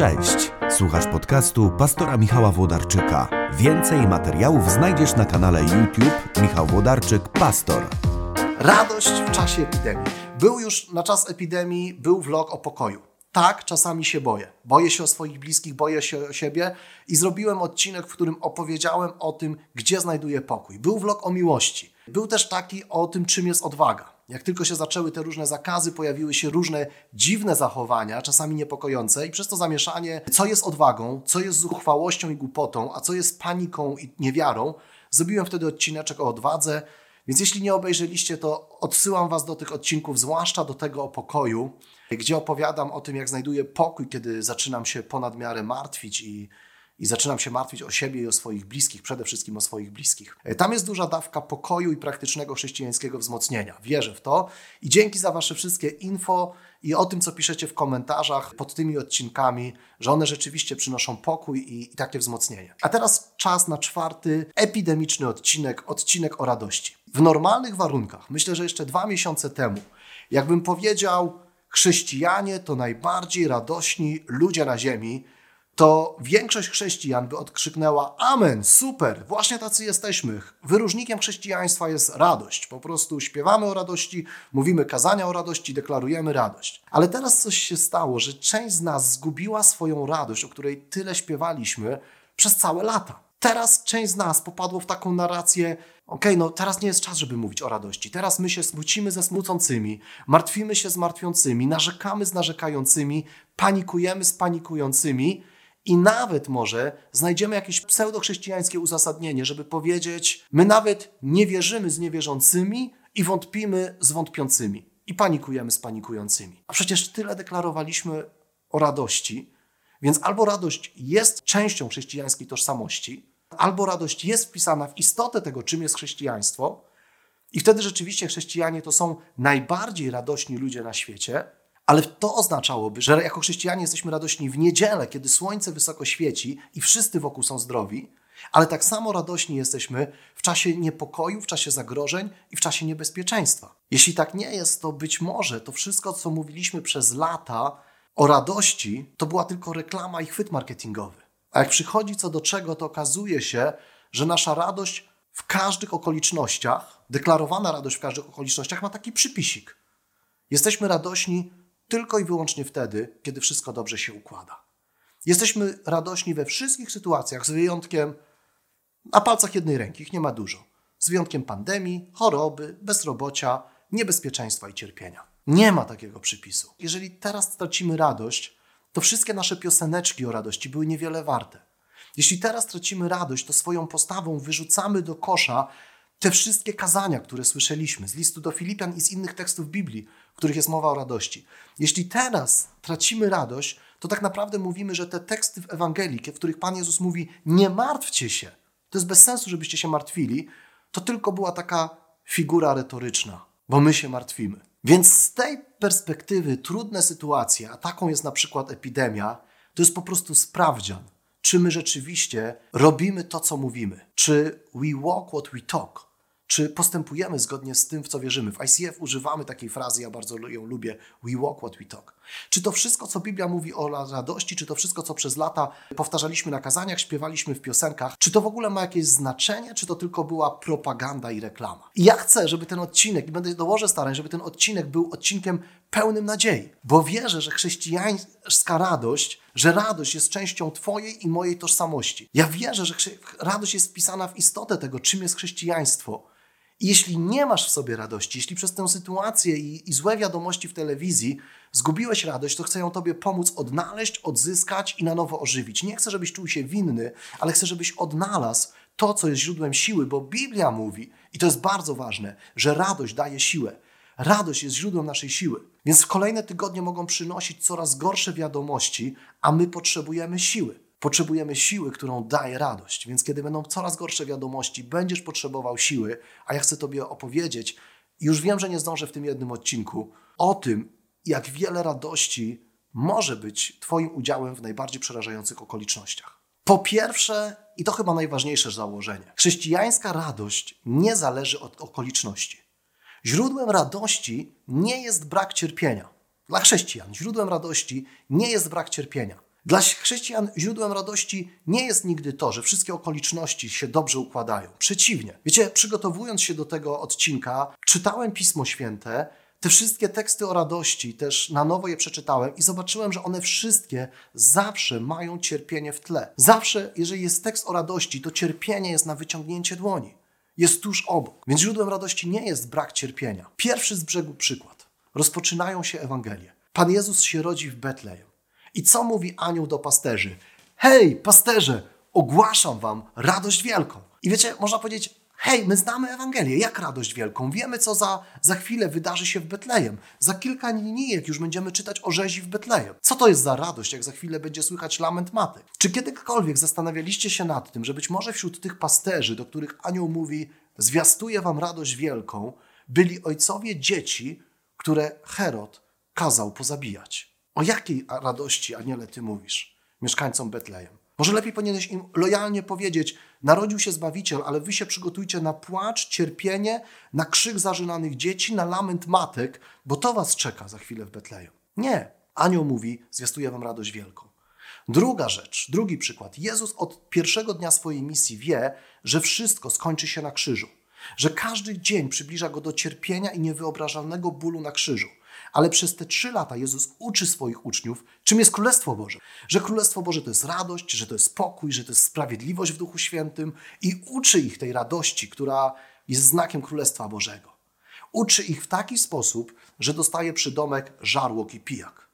Cześć, słuchasz podcastu pastora Michała Włodarczyka. Więcej materiałów znajdziesz na kanale YouTube Michał Włodarczyk Pastor. Radość w czasie epidemii. Był już na czas epidemii, był vlog o pokoju. Tak, czasami się boję. Boję się o swoich bliskich, boję się o siebie i zrobiłem odcinek, w którym opowiedziałem o tym, gdzie znajduję pokój. Był vlog o miłości. Był też taki o tym, czym jest odwaga. Jak tylko się zaczęły te różne zakazy, pojawiły się różne dziwne zachowania, czasami niepokojące, i przez to zamieszanie, co jest odwagą, co jest zuchwałością i głupotą, a co jest paniką i niewiarą, zrobiłem wtedy odcineczek o odwadze. Więc jeśli nie obejrzeliście, to odsyłam Was do tych odcinków, zwłaszcza do tego o pokoju, gdzie opowiadam o tym, jak znajduję pokój, kiedy zaczynam się ponad miarę martwić i i zaczynam się martwić o siebie i o swoich bliskich, przede wszystkim o swoich bliskich. E, tam jest duża dawka pokoju i praktycznego chrześcijańskiego wzmocnienia. Wierzę w to i dzięki za Wasze wszystkie info i o tym, co piszecie w komentarzach pod tymi odcinkami, że one rzeczywiście przynoszą pokój i, i takie wzmocnienie. A teraz czas na czwarty epidemiczny odcinek, odcinek o radości. W normalnych warunkach, myślę, że jeszcze dwa miesiące temu, jakbym powiedział, chrześcijanie to najbardziej radośni ludzie na ziemi, to większość chrześcijan by odkrzyknęła: Amen, super, właśnie tacy jesteśmy. Wyróżnikiem chrześcijaństwa jest radość. Po prostu śpiewamy o radości, mówimy kazania o radości, deklarujemy radość. Ale teraz coś się stało, że część z nas zgubiła swoją radość, o której tyle śpiewaliśmy przez całe lata. Teraz część z nas popadło w taką narrację, okay, no teraz nie jest czas, żeby mówić o radości. Teraz my się smucimy ze smucącymi, martwimy się z martwiącymi, narzekamy z narzekającymi, panikujemy z panikującymi, i nawet może znajdziemy jakieś pseudochrześcijańskie uzasadnienie, żeby powiedzieć: My nawet nie wierzymy z niewierzącymi i wątpimy z wątpiącymi. I panikujemy z panikującymi. A przecież tyle deklarowaliśmy o radości, więc albo radość jest częścią chrześcijańskiej tożsamości, albo radość jest wpisana w istotę tego, czym jest chrześcijaństwo, i wtedy rzeczywiście chrześcijanie to są najbardziej radośni ludzie na świecie, ale to oznaczałoby, że jako chrześcijanie jesteśmy radośni w niedzielę, kiedy słońce wysoko świeci i wszyscy wokół są zdrowi, ale tak samo radośni jesteśmy w czasie niepokoju, w czasie zagrożeń i w czasie niebezpieczeństwa. Jeśli tak nie jest, to być może to wszystko, co mówiliśmy przez lata o radości, to była tylko reklama i chwyt marketingowy. A jak przychodzi co do czego, to okazuje się, że nasza radość w każdych okolicznościach, deklarowana radość w każdych okolicznościach ma taki przypisik. Jesteśmy radośni tylko i wyłącznie wtedy, kiedy wszystko dobrze się układa. Jesteśmy radośni we wszystkich sytuacjach, z wyjątkiem na palcach jednej ręki, ich nie ma dużo. Z wyjątkiem pandemii, choroby, bezrobocia, niebezpieczeństwa i cierpienia. Nie ma takiego przypisu. Jeżeli teraz stracimy radość, to wszystkie nasze pioseneczki o radości były niewiele warte. Jeśli teraz tracimy radość, to swoją postawą wyrzucamy do kosza te wszystkie kazania, które słyszeliśmy z listu do Filipian i z innych tekstów Biblii, w których jest mowa o radości. Jeśli teraz tracimy radość, to tak naprawdę mówimy, że te teksty w Ewangelii, w których Pan Jezus mówi: Nie martwcie się, to jest bez sensu, żebyście się martwili, to tylko była taka figura retoryczna, bo my się martwimy. Więc z tej perspektywy trudne sytuacje, a taką jest na przykład epidemia, to jest po prostu sprawdzian, czy my rzeczywiście robimy to, co mówimy. Czy we walk what we talk. Czy postępujemy zgodnie z tym, w co wierzymy? W ICF używamy takiej frazy, ja bardzo ją lubię: We walk what we talk. Czy to wszystko, co Biblia mówi o radości, czy to wszystko, co przez lata powtarzaliśmy na kazaniach, śpiewaliśmy w piosenkach, czy to w ogóle ma jakieś znaczenie, czy to tylko była propaganda i reklama? I ja chcę, żeby ten odcinek, i będę dołożę starań, żeby ten odcinek był odcinkiem pełnym nadziei, bo wierzę, że chrześcijańska radość, że radość jest częścią Twojej i mojej tożsamości. Ja wierzę, że radość jest wpisana w istotę tego, czym jest chrześcijaństwo jeśli nie masz w sobie radości, jeśli przez tę sytuację i, i złe wiadomości w telewizji zgubiłeś radość, to chcę ją Tobie pomóc odnaleźć, odzyskać i na nowo ożywić. Nie chcę, żebyś czuł się winny, ale chcę, żebyś odnalazł to, co jest źródłem siły, bo Biblia mówi, i to jest bardzo ważne, że radość daje siłę. Radość jest źródłem naszej siły. Więc kolejne tygodnie mogą przynosić coraz gorsze wiadomości, a my potrzebujemy siły. Potrzebujemy siły, którą daje radość. Więc kiedy będą coraz gorsze wiadomości, będziesz potrzebował siły, a ja chcę Tobie opowiedzieć, już wiem, że nie zdążę w tym jednym odcinku, o tym, jak wiele radości może być Twoim udziałem w najbardziej przerażających okolicznościach. Po pierwsze, i to chyba najważniejsze założenie, chrześcijańska radość nie zależy od okoliczności. Źródłem radości nie jest brak cierpienia. Dla chrześcijan źródłem radości nie jest brak cierpienia. Dla chrześcijan źródłem radości nie jest nigdy to, że wszystkie okoliczności się dobrze układają. Przeciwnie. Wiecie, przygotowując się do tego odcinka, czytałem Pismo Święte, te wszystkie teksty o radości też na nowo je przeczytałem i zobaczyłem, że one wszystkie zawsze mają cierpienie w tle. Zawsze, jeżeli jest tekst o radości, to cierpienie jest na wyciągnięcie dłoni. Jest tuż obok. Więc źródłem radości nie jest brak cierpienia. Pierwszy z brzegu przykład. Rozpoczynają się Ewangelie. Pan Jezus się rodzi w Betlejem. I co mówi anioł do pasterzy? Hej, pasterze, ogłaszam wam radość wielką. I wiecie, można powiedzieć, hej, my znamy Ewangelię, jak radość wielką. Wiemy, co za, za chwilę wydarzy się w Betlejem. Za kilka linijek już będziemy czytać o rzezi w Betlejem. Co to jest za radość, jak za chwilę będzie słychać lament maty? Czy kiedykolwiek zastanawialiście się nad tym, że być może wśród tych pasterzy, do których anioł mówi, zwiastuje wam radość wielką, byli ojcowie dzieci, które Herod kazał pozabijać? O jakiej radości, aniele, ty mówisz mieszkańcom Betlejem? Może lepiej powinieneś im lojalnie powiedzieć: Narodził się zbawiciel, ale wy się przygotujcie na płacz, cierpienie, na krzyk zażynanych dzieci, na lament matek, bo to was czeka za chwilę w Betlejem. Nie. Anioł mówi: Zwiastuję wam radość wielką. Druga rzecz, drugi przykład. Jezus od pierwszego dnia swojej misji wie, że wszystko skończy się na krzyżu. Że każdy dzień przybliża go do cierpienia i niewyobrażalnego bólu na krzyżu. Ale przez te trzy lata Jezus uczy swoich uczniów, czym jest Królestwo Boże. Że Królestwo Boże to jest radość, że to jest spokój, że to jest sprawiedliwość w Duchu Świętym i uczy ich tej radości, która jest znakiem Królestwa Bożego. Uczy ich w taki sposób, że dostaje przydomek żarłok i pijak.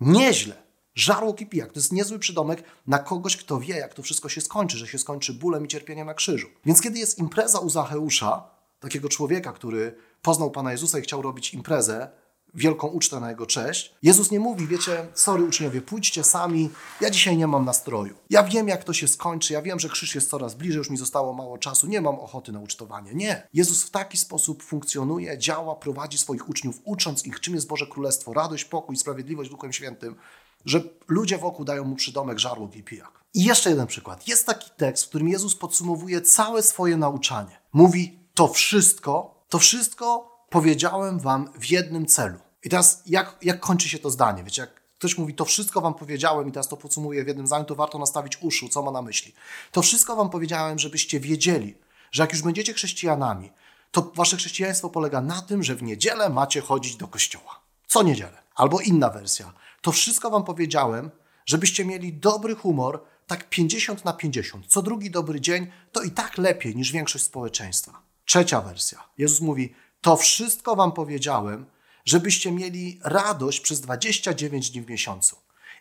Nieźle. Żarłok i pijak to jest niezły przydomek na kogoś, kto wie, jak to wszystko się skończy, że się skończy bólem i cierpieniem na krzyżu. Więc kiedy jest impreza u Zacheusza, takiego człowieka, który poznał Pana Jezusa i chciał robić imprezę, wielką ucztę na jego cześć. Jezus nie mówi, wiecie, sorry uczniowie, pójdźcie sami, ja dzisiaj nie mam nastroju. Ja wiem, jak to się skończy, ja wiem, że krzyż jest coraz bliżej, już mi zostało mało czasu, nie mam ochoty na ucztowanie. Nie. Jezus w taki sposób funkcjonuje, działa, prowadzi swoich uczniów, ucząc ich, czym jest Boże Królestwo, radość, pokój, sprawiedliwość Duchem Świętym, że ludzie wokół dają mu przydomek żarłok i pijak. I jeszcze jeden przykład. Jest taki tekst, w którym Jezus podsumowuje całe swoje nauczanie. Mówi, to wszystko, to wszystko powiedziałem wam w jednym celu. I teraz jak, jak kończy się to zdanie? Wiecie, jak ktoś mówi, to wszystko wam powiedziałem i teraz to podsumuję w jednym zdaniu, to warto nastawić uszu, co ma na myśli. To wszystko wam powiedziałem, żebyście wiedzieli, że jak już będziecie chrześcijanami, to wasze chrześcijaństwo polega na tym, że w niedzielę macie chodzić do kościoła. Co niedzielę. Albo inna wersja. To wszystko wam powiedziałem, żebyście mieli dobry humor, tak 50 na 50. Co drugi dobry dzień to i tak lepiej niż większość społeczeństwa. Trzecia wersja. Jezus mówi, to wszystko wam powiedziałem, żebyście mieli radość przez 29 dni w miesiącu.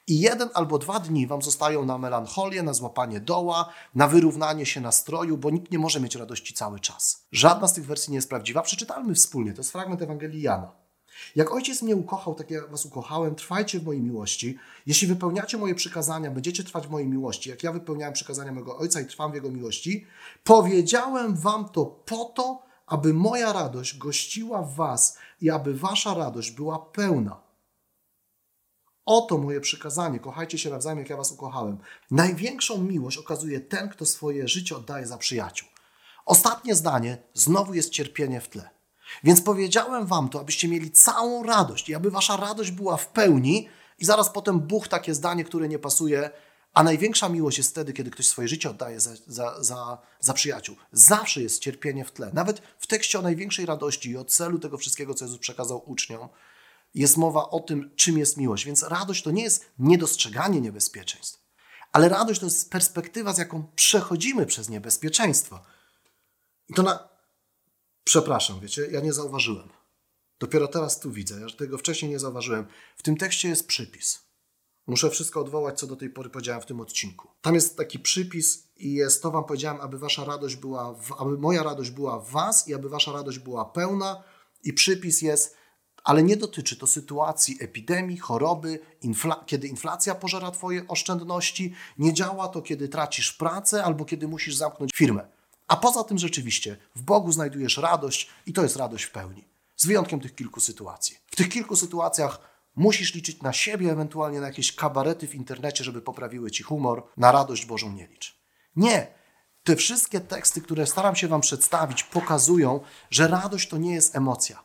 I jeden albo dwa dni wam zostają na melancholię, na złapanie doła, na wyrównanie się nastroju, bo nikt nie może mieć radości cały czas. Żadna z tych wersji nie jest prawdziwa. Przeczytajmy wspólnie. To jest fragment Ewangelii Jana. Jak ojciec mnie ukochał, tak jak was ukochałem, trwajcie w mojej miłości. Jeśli wypełniacie moje przykazania, będziecie trwać w mojej miłości, jak ja wypełniałem przykazania mojego ojca i trwam w jego miłości, powiedziałem wam to po to, aby moja radość gościła w Was i aby Wasza radość była pełna. Oto moje przykazanie. Kochajcie się nawzajem, jak ja Was ukochałem. Największą miłość okazuje ten, kto swoje życie oddaje za przyjaciół. Ostatnie zdanie, znowu jest cierpienie w tle. Więc powiedziałem Wam to, abyście mieli całą radość i aby Wasza radość była w pełni. I zaraz potem Bóg takie zdanie, które nie pasuje, a największa miłość jest wtedy, kiedy ktoś swoje życie oddaje za, za, za, za, przyjaciół. Zawsze jest cierpienie w tle. Nawet w tekście o największej radości i o celu tego wszystkiego, co Jezus przekazał uczniom, jest mowa o tym, czym jest miłość. Więc radość to nie jest niedostrzeganie niebezpieczeństw, ale radość to jest perspektywa, z jaką przechodzimy przez niebezpieczeństwo. I to na. Przepraszam, wiecie, ja nie zauważyłem. Dopiero teraz tu widzę, ja tego wcześniej nie zauważyłem. W tym tekście jest przypis. Muszę wszystko odwołać, co do tej pory powiedziałem w tym odcinku. Tam jest taki przypis i jest to wam powiedziałem, aby wasza radość była, w, aby moja radość była w was i aby wasza radość była pełna. I przypis jest, ale nie dotyczy to sytuacji epidemii, choroby, infla kiedy inflacja pożera twoje oszczędności. Nie działa to, kiedy tracisz pracę albo kiedy musisz zamknąć firmę. A poza tym rzeczywiście w Bogu znajdujesz radość i to jest radość w pełni. Z wyjątkiem tych kilku sytuacji. W tych kilku sytuacjach Musisz liczyć na siebie, ewentualnie na jakieś kabarety w internecie, żeby poprawiły ci humor. Na radość Bożą nie licz. Nie. Te wszystkie teksty, które staram się Wam przedstawić, pokazują, że radość to nie jest emocja.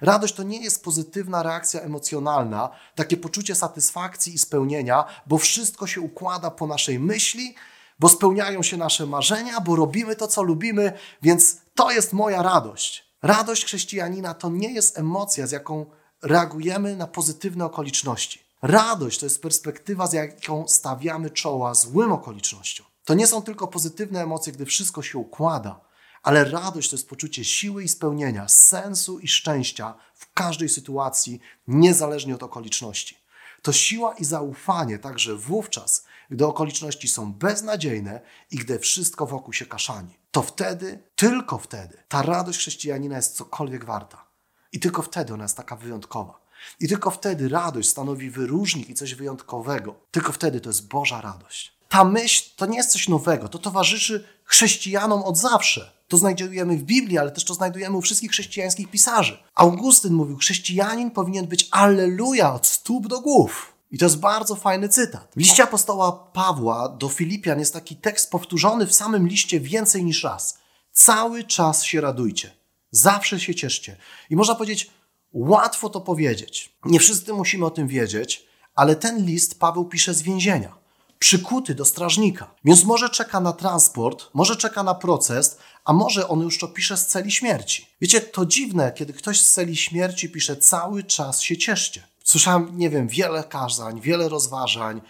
Radość to nie jest pozytywna reakcja emocjonalna, takie poczucie satysfakcji i spełnienia, bo wszystko się układa po naszej myśli, bo spełniają się nasze marzenia, bo robimy to, co lubimy, więc to jest moja radość. Radość chrześcijanina to nie jest emocja, z jaką reagujemy na pozytywne okoliczności. Radość to jest perspektywa, z jaką stawiamy czoła złym okolicznościom. To nie są tylko pozytywne emocje, gdy wszystko się układa, ale radość to jest poczucie siły i spełnienia, sensu i szczęścia w każdej sytuacji, niezależnie od okoliczności. To siła i zaufanie także wówczas, gdy okoliczności są beznadziejne i gdy wszystko wokół się kaszani. To wtedy, tylko wtedy, ta radość chrześcijanina jest cokolwiek warta. I tylko wtedy ona jest taka wyjątkowa. I tylko wtedy radość stanowi wyróżnik i coś wyjątkowego. Tylko wtedy to jest Boża radość. Ta myśl to nie jest coś nowego, to towarzyszy chrześcijanom od zawsze. To znajdujemy w Biblii, ale też to znajdujemy u wszystkich chrześcijańskich pisarzy. Augustyn mówił, chrześcijanin powinien być alleluja od stóp do głów. I to jest bardzo fajny cytat. W liście apostoła Pawła do Filipian jest taki tekst powtórzony w samym liście więcej niż raz. Cały czas się radujcie. Zawsze się cieszcie. I można powiedzieć, łatwo to powiedzieć. Nie wszyscy musimy o tym wiedzieć, ale ten list Paweł pisze z więzienia przykuty do strażnika. Więc może czeka na transport, może czeka na proces, a może on już to pisze z celi śmierci. Wiecie, to dziwne, kiedy ktoś z celi śmierci pisze cały czas się cieszcie. Słyszałem, nie wiem, wiele kazań, wiele rozważań,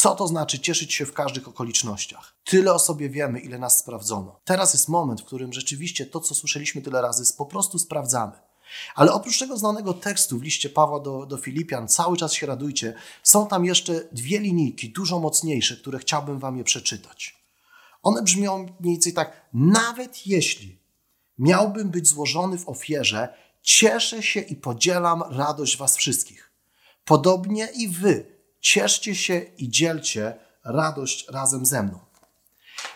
co to znaczy cieszyć się w każdych okolicznościach. Tyle o sobie wiemy, ile nas sprawdzono. Teraz jest moment, w którym rzeczywiście to, co słyszeliśmy tyle razy, po prostu sprawdzamy. Ale oprócz tego znanego tekstu w liście Pawła do, do Filipian, cały czas się radujcie, są tam jeszcze dwie linijki, dużo mocniejsze, które chciałbym wam je przeczytać. One brzmią mniej więcej tak: Nawet jeśli miałbym być złożony w ofierze, cieszę się i podzielam radość was wszystkich. Podobnie i wy cieszcie się i dzielcie radość razem ze mną.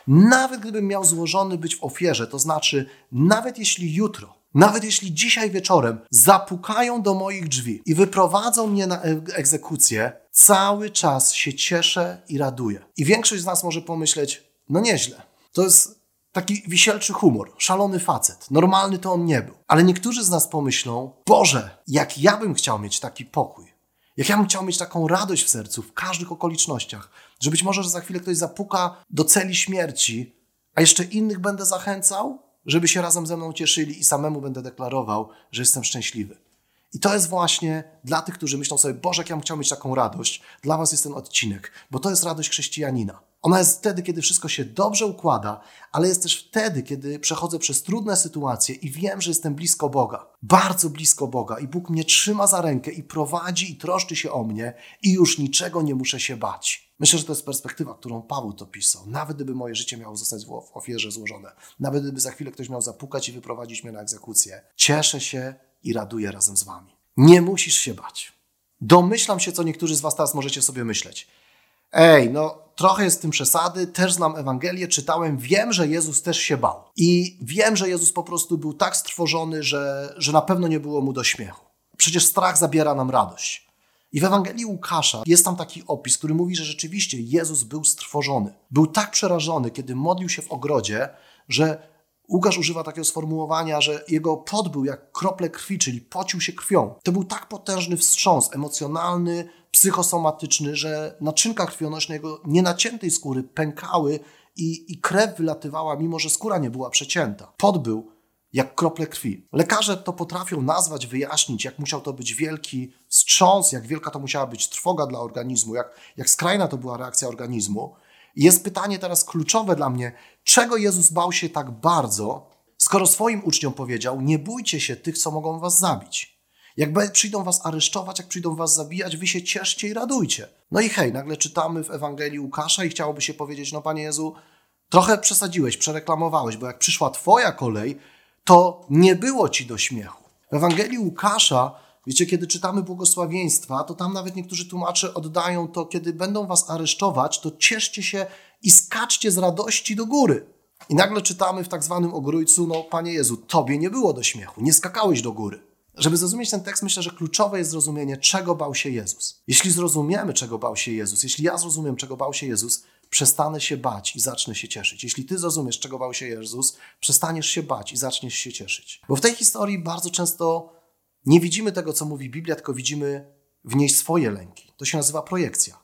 Nawet gdybym miał złożony być w ofierze, to znaczy, nawet jeśli jutro nawet jeśli dzisiaj wieczorem zapukają do moich drzwi i wyprowadzą mnie na egzekucję, cały czas się cieszę i raduję. I większość z nas może pomyśleć, no nieźle. To jest taki wisielczy humor, szalony facet. Normalny to on nie był. Ale niektórzy z nas pomyślą, Boże, jak ja bym chciał mieć taki pokój. Jak ja bym chciał mieć taką radość w sercu w każdych okolicznościach, że być może że za chwilę ktoś zapuka do celi śmierci, a jeszcze innych będę zachęcał, żeby się razem ze mną cieszyli i samemu będę deklarował, że jestem szczęśliwy. I to jest właśnie dla tych, którzy myślą sobie, Boże, jak ja bym chciał mieć taką radość, dla Was jest ten odcinek, bo to jest radość chrześcijanina. Ona jest wtedy, kiedy wszystko się dobrze układa, ale jest też wtedy, kiedy przechodzę przez trudne sytuacje i wiem, że jestem blisko Boga. Bardzo blisko Boga i Bóg mnie trzyma za rękę i prowadzi i troszczy się o mnie i już niczego nie muszę się bać. Myślę, że to jest perspektywa, którą Paweł to pisał. Nawet gdyby moje życie miało zostać w ofierze złożone, nawet gdyby za chwilę ktoś miał zapukać i wyprowadzić mnie na egzekucję, cieszę się i raduję razem z wami. Nie musisz się bać. Domyślam się, co niektórzy z was teraz możecie sobie myśleć. Ej, no trochę jest w tym przesady, też znam Ewangelię, czytałem, wiem, że Jezus też się bał. I wiem, że Jezus po prostu był tak strwożony, że, że na pewno nie było mu do śmiechu. Przecież strach zabiera nam radość. I w Ewangelii Łukasza jest tam taki opis, który mówi, że rzeczywiście Jezus był strwożony. Był tak przerażony, kiedy modlił się w ogrodzie, że Łukasz używa takiego sformułowania, że jego pot był jak krople krwi, czyli pocił się krwią. To był tak potężny wstrząs emocjonalny, psychosomatyczny, że naczynka krwionośne jego nienaciętej skóry pękały i, i krew wylatywała, mimo że skóra nie była przecięta. Pot był jak krople krwi. Lekarze to potrafią nazwać, wyjaśnić, jak musiał to być wielki wstrząs, jak wielka to musiała być trwoga dla organizmu, jak, jak skrajna to była reakcja organizmu. Jest pytanie teraz kluczowe dla mnie, czego Jezus bał się tak bardzo, skoro swoim uczniom powiedział: Nie bójcie się tych, co mogą was zabić. Jak przyjdą was aresztować, jak przyjdą was zabijać, wy się cieszcie i radujcie. No i hej, nagle czytamy w Ewangelii Łukasza i chciałoby się powiedzieć: No, panie Jezu, trochę przesadziłeś, przereklamowałeś, bo jak przyszła twoja kolej, to nie było ci do śmiechu. W Ewangelii Łukasza, wiecie, kiedy czytamy błogosławieństwa, to tam nawet niektórzy tłumacze oddają to, kiedy będą was aresztować, to cieszcie się i skaczcie z radości do góry. I nagle czytamy w tak zwanym ogrójcu, no Panie Jezu, Tobie nie było do śmiechu, nie skakałeś do góry. Żeby zrozumieć ten tekst, myślę, że kluczowe jest zrozumienie, czego bał się Jezus. Jeśli zrozumiemy, czego bał się Jezus, jeśli ja zrozumiem, czego bał się Jezus, przestanę się bać i zacznę się cieszyć. Jeśli ty zrozumiesz, czego bał się Jezus, przestaniesz się bać i zaczniesz się cieszyć. Bo w tej historii bardzo często nie widzimy tego, co mówi Biblia, tylko widzimy w niej swoje lęki. To się nazywa projekcja.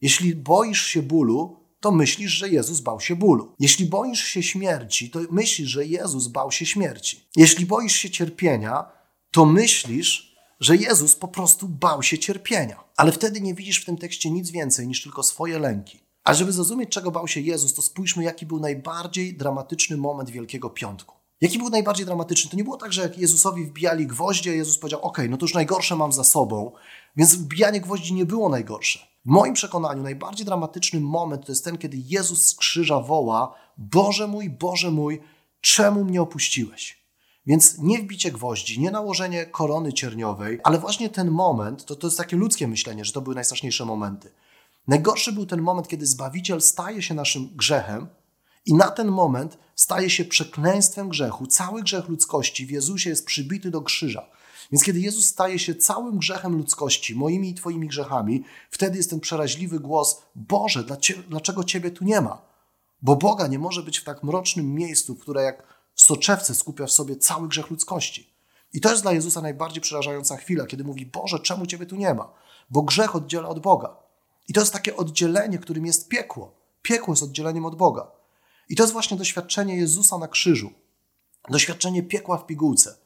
Jeśli boisz się bólu, to myślisz, że Jezus bał się bólu. Jeśli boisz się śmierci, to myślisz, że Jezus bał się śmierci. Jeśli boisz się cierpienia, to myślisz, że Jezus po prostu bał się cierpienia. Ale wtedy nie widzisz w tym tekście nic więcej niż tylko swoje lęki. A żeby zrozumieć, czego bał się Jezus, to spójrzmy, jaki był najbardziej dramatyczny moment Wielkiego Piątku. Jaki był najbardziej dramatyczny? To nie było tak, że jak Jezusowi wbijali gwoździe, Jezus powiedział: OK, no to już najgorsze mam za sobą, więc wbijanie gwoździ nie było najgorsze. W moim przekonaniu najbardziej dramatyczny moment to jest ten, kiedy Jezus z krzyża woła: Boże mój, Boże mój, czemu mnie opuściłeś? Więc nie wbicie gwoździ, nie nałożenie korony cierniowej, ale właśnie ten moment, to, to jest takie ludzkie myślenie, że to były najstraszniejsze momenty. Najgorszy był ten moment, kiedy Zbawiciel staje się naszym grzechem i na ten moment staje się przekleństwem grzechu. Cały grzech ludzkości w Jezusie jest przybity do krzyża. Więc kiedy Jezus staje się całym grzechem ludzkości, moimi i Twoimi grzechami, wtedy jest ten przeraźliwy głos: Boże, dlaczego Ciebie tu nie ma? Bo Boga nie może być w tak mrocznym miejscu, które jak w soczewce skupia w sobie cały grzech ludzkości. I to jest dla Jezusa najbardziej przerażająca chwila, kiedy mówi: Boże, czemu Ciebie tu nie ma? Bo grzech oddziela od Boga. I to jest takie oddzielenie, którym jest piekło. Piekło jest oddzieleniem od Boga. I to jest właśnie doświadczenie Jezusa na krzyżu. Doświadczenie piekła w pigułce.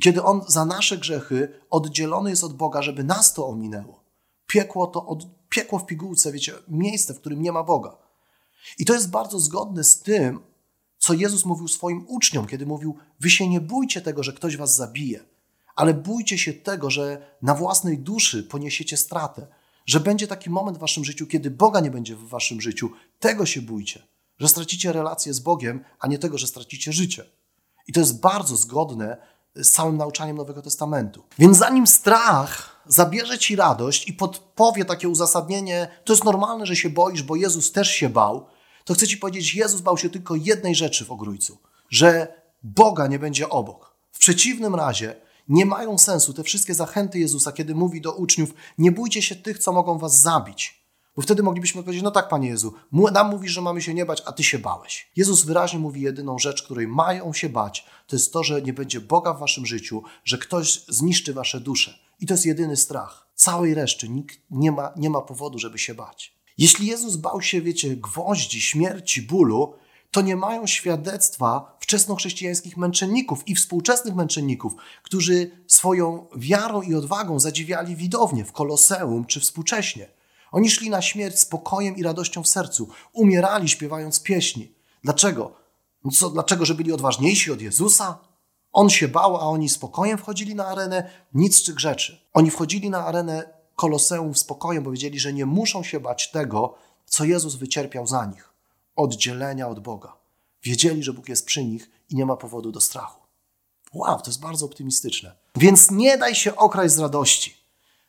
Kiedy On za nasze grzechy oddzielony jest od Boga, żeby nas to ominęło. Piekło to od, piekło w pigułce, wiecie, miejsce, w którym nie ma Boga. I to jest bardzo zgodne z tym, co Jezus mówił swoim uczniom, kiedy mówił: Wy się nie bójcie tego, że ktoś was zabije, ale bójcie się tego, że na własnej duszy poniesiecie stratę, że będzie taki moment w waszym życiu, kiedy Boga nie będzie w waszym życiu. Tego się bójcie, że stracicie relację z Bogiem, a nie tego, że stracicie życie. I to jest bardzo zgodne z całym nauczaniem Nowego Testamentu. Więc zanim strach zabierze ci radość i podpowie takie uzasadnienie, to jest normalne, że się boisz, bo Jezus też się bał, to chcę ci powiedzieć, Jezus bał się tylko jednej rzeczy w Ogrójcu, że Boga nie będzie obok. W przeciwnym razie nie mają sensu te wszystkie zachęty Jezusa, kiedy mówi do uczniów: Nie bójcie się tych, co mogą was zabić. Bo wtedy moglibyśmy powiedzieć: No tak, Panie Jezu, nam mówisz, że mamy się nie bać, a ty się bałeś. Jezus wyraźnie mówi jedyną rzecz, której mają się bać, to jest to, że nie będzie Boga w waszym życiu, że ktoś zniszczy wasze dusze. I to jest jedyny strach. Całej reszty nikt nie ma, nie ma powodu, żeby się bać. Jeśli Jezus bał się, wiecie, gwoździ, śmierci, bólu, to nie mają świadectwa wczesnochrześcijańskich męczenników i współczesnych męczenników, którzy swoją wiarą i odwagą zadziwiali widownie w Koloseum czy współcześnie. Oni szli na śmierć spokojem i radością w sercu, umierali śpiewając pieśni. Dlaczego? No co, dlaczego, że byli odważniejsi od Jezusa? On się bał, a oni spokojem wchodzili na arenę? Nic z tych rzeczy. Oni wchodzili na arenę Koloseum w spokojem, bo wiedzieli, że nie muszą się bać tego, co Jezus wycierpiał za nich oddzielenia od Boga. Wiedzieli, że Bóg jest przy nich i nie ma powodu do strachu. Wow, to jest bardzo optymistyczne. Więc nie daj się okraść z radości.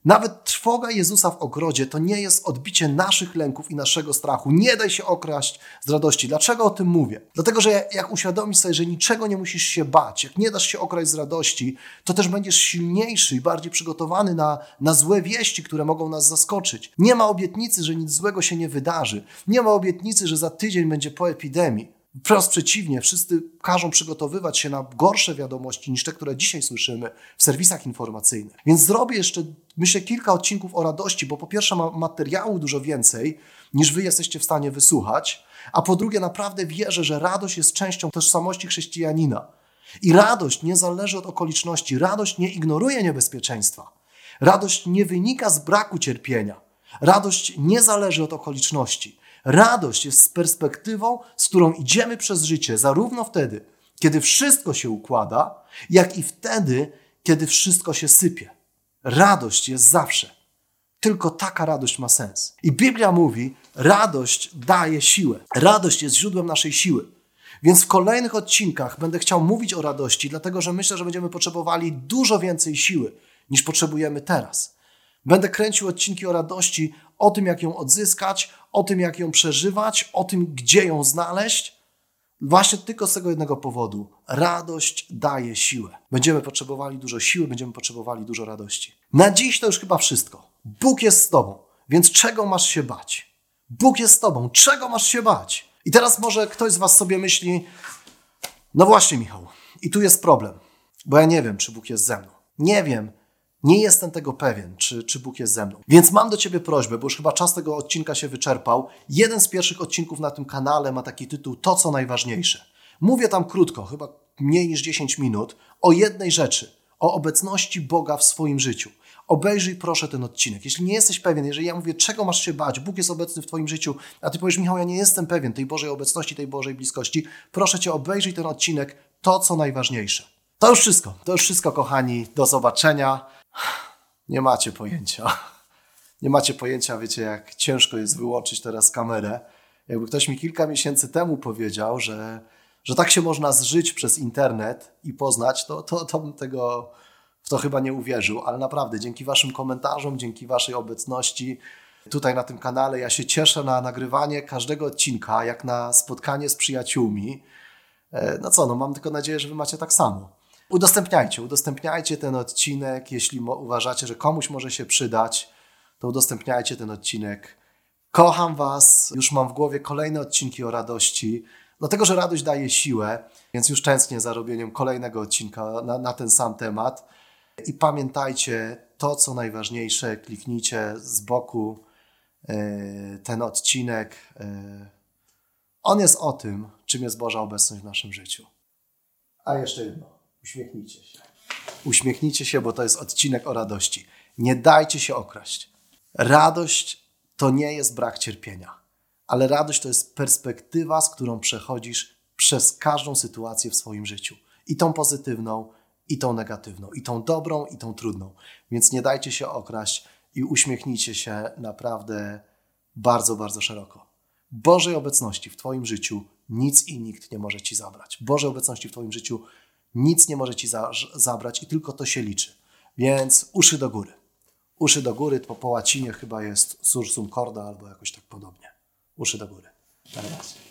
Nawet trwoga Jezusa w ogrodzie to nie jest odbicie naszych lęków i naszego strachu. Nie daj się okraść z radości. Dlaczego o tym mówię? Dlatego, że jak uświadomisz sobie, że niczego nie musisz się bać, jak nie dasz się okraść z radości, to też będziesz silniejszy i bardziej przygotowany na, na złe wieści, które mogą nas zaskoczyć. Nie ma obietnicy, że nic złego się nie wydarzy. Nie ma obietnicy, że za tydzień będzie po epidemii. Wprost przeciwnie, wszyscy każą przygotowywać się na gorsze wiadomości niż te, które dzisiaj słyszymy w serwisach informacyjnych. Więc zrobię jeszcze, myślę, kilka odcinków o radości, bo po pierwsze ma materiału dużo więcej, niż wy jesteście w stanie wysłuchać, a po drugie naprawdę wierzę, że radość jest częścią tożsamości chrześcijanina. I radość nie zależy od okoliczności, radość nie ignoruje niebezpieczeństwa. Radość nie wynika z braku cierpienia. Radość nie zależy od okoliczności. Radość jest perspektywą, z którą idziemy przez życie, zarówno wtedy, kiedy wszystko się układa, jak i wtedy, kiedy wszystko się sypie. Radość jest zawsze. Tylko taka radość ma sens. I Biblia mówi: radość daje siłę. Radość jest źródłem naszej siły. Więc w kolejnych odcinkach będę chciał mówić o radości, dlatego że myślę, że będziemy potrzebowali dużo więcej siły niż potrzebujemy teraz. Będę kręcił odcinki o radości, o tym, jak ją odzyskać, o tym, jak ją przeżywać, o tym, gdzie ją znaleźć. Właśnie tylko z tego jednego powodu. Radość daje siłę. Będziemy potrzebowali dużo siły, będziemy potrzebowali dużo radości. Na dziś to już chyba wszystko. Bóg jest z Tobą, więc czego masz się bać? Bóg jest z Tobą, czego masz się bać? I teraz może ktoś z Was sobie myśli, no właśnie, Michał, i tu jest problem, bo ja nie wiem, czy Bóg jest ze mną. Nie wiem. Nie jestem tego pewien, czy, czy Bóg jest ze mną. Więc mam do Ciebie prośbę, bo już chyba czas tego odcinka się wyczerpał. Jeden z pierwszych odcinków na tym kanale ma taki tytuł To, co najważniejsze. Mówię tam krótko, chyba mniej niż 10 minut, o jednej rzeczy, o obecności Boga w swoim życiu. Obejrzyj proszę ten odcinek. Jeśli nie jesteś pewien, jeżeli ja mówię, czego masz się bać, Bóg jest obecny w Twoim życiu, a Ty powiesz, Michał, ja nie jestem pewien tej Bożej obecności, tej Bożej bliskości, proszę Cię, obejrzyj ten odcinek, to co najważniejsze. To już wszystko. To już wszystko, kochani. Do zobaczenia. Nie macie pojęcia. Nie macie pojęcia, wiecie, jak ciężko jest wyłączyć teraz kamerę. Jakby ktoś mi kilka miesięcy temu powiedział, że, że tak się można zżyć przez internet i poznać, to, to, to bym tego w to chyba nie uwierzył, ale naprawdę dzięki Waszym komentarzom, dzięki Waszej obecności tutaj na tym kanale, ja się cieszę na nagrywanie każdego odcinka, jak na spotkanie z przyjaciółmi. E, no co, no mam tylko nadzieję, że Wy macie tak samo. Udostępniajcie, udostępniajcie ten odcinek, jeśli uważacie, że komuś może się przydać, to udostępniajcie ten odcinek. Kocham Was, już mam w głowie kolejne odcinki o radości, dlatego że radość daje siłę, więc już tęsknię za robieniem kolejnego odcinka na, na ten sam temat. I pamiętajcie, to co najważniejsze, kliknijcie z boku e, ten odcinek. E, on jest o tym, czym jest Boża obecność w naszym życiu. A jeszcze jedno, uśmiechnijcie się. Uśmiechnijcie się, bo to jest odcinek o radości. Nie dajcie się okraść. Radość to nie jest brak cierpienia, ale radość to jest perspektywa, z którą przechodzisz przez każdą sytuację w swoim życiu. I tą pozytywną, i tą negatywną, i tą dobrą, i tą trudną. Więc nie dajcie się okraść i uśmiechnijcie się naprawdę bardzo, bardzo szeroko. Bożej obecności w Twoim życiu nic i nikt nie może Ci zabrać. Bożej obecności w Twoim życiu nic nie może Ci za zabrać i tylko to się liczy. Więc uszy do góry. Uszy do góry, to po łacinie chyba jest sursum corda albo jakoś tak podobnie. Uszy do góry. Teraz.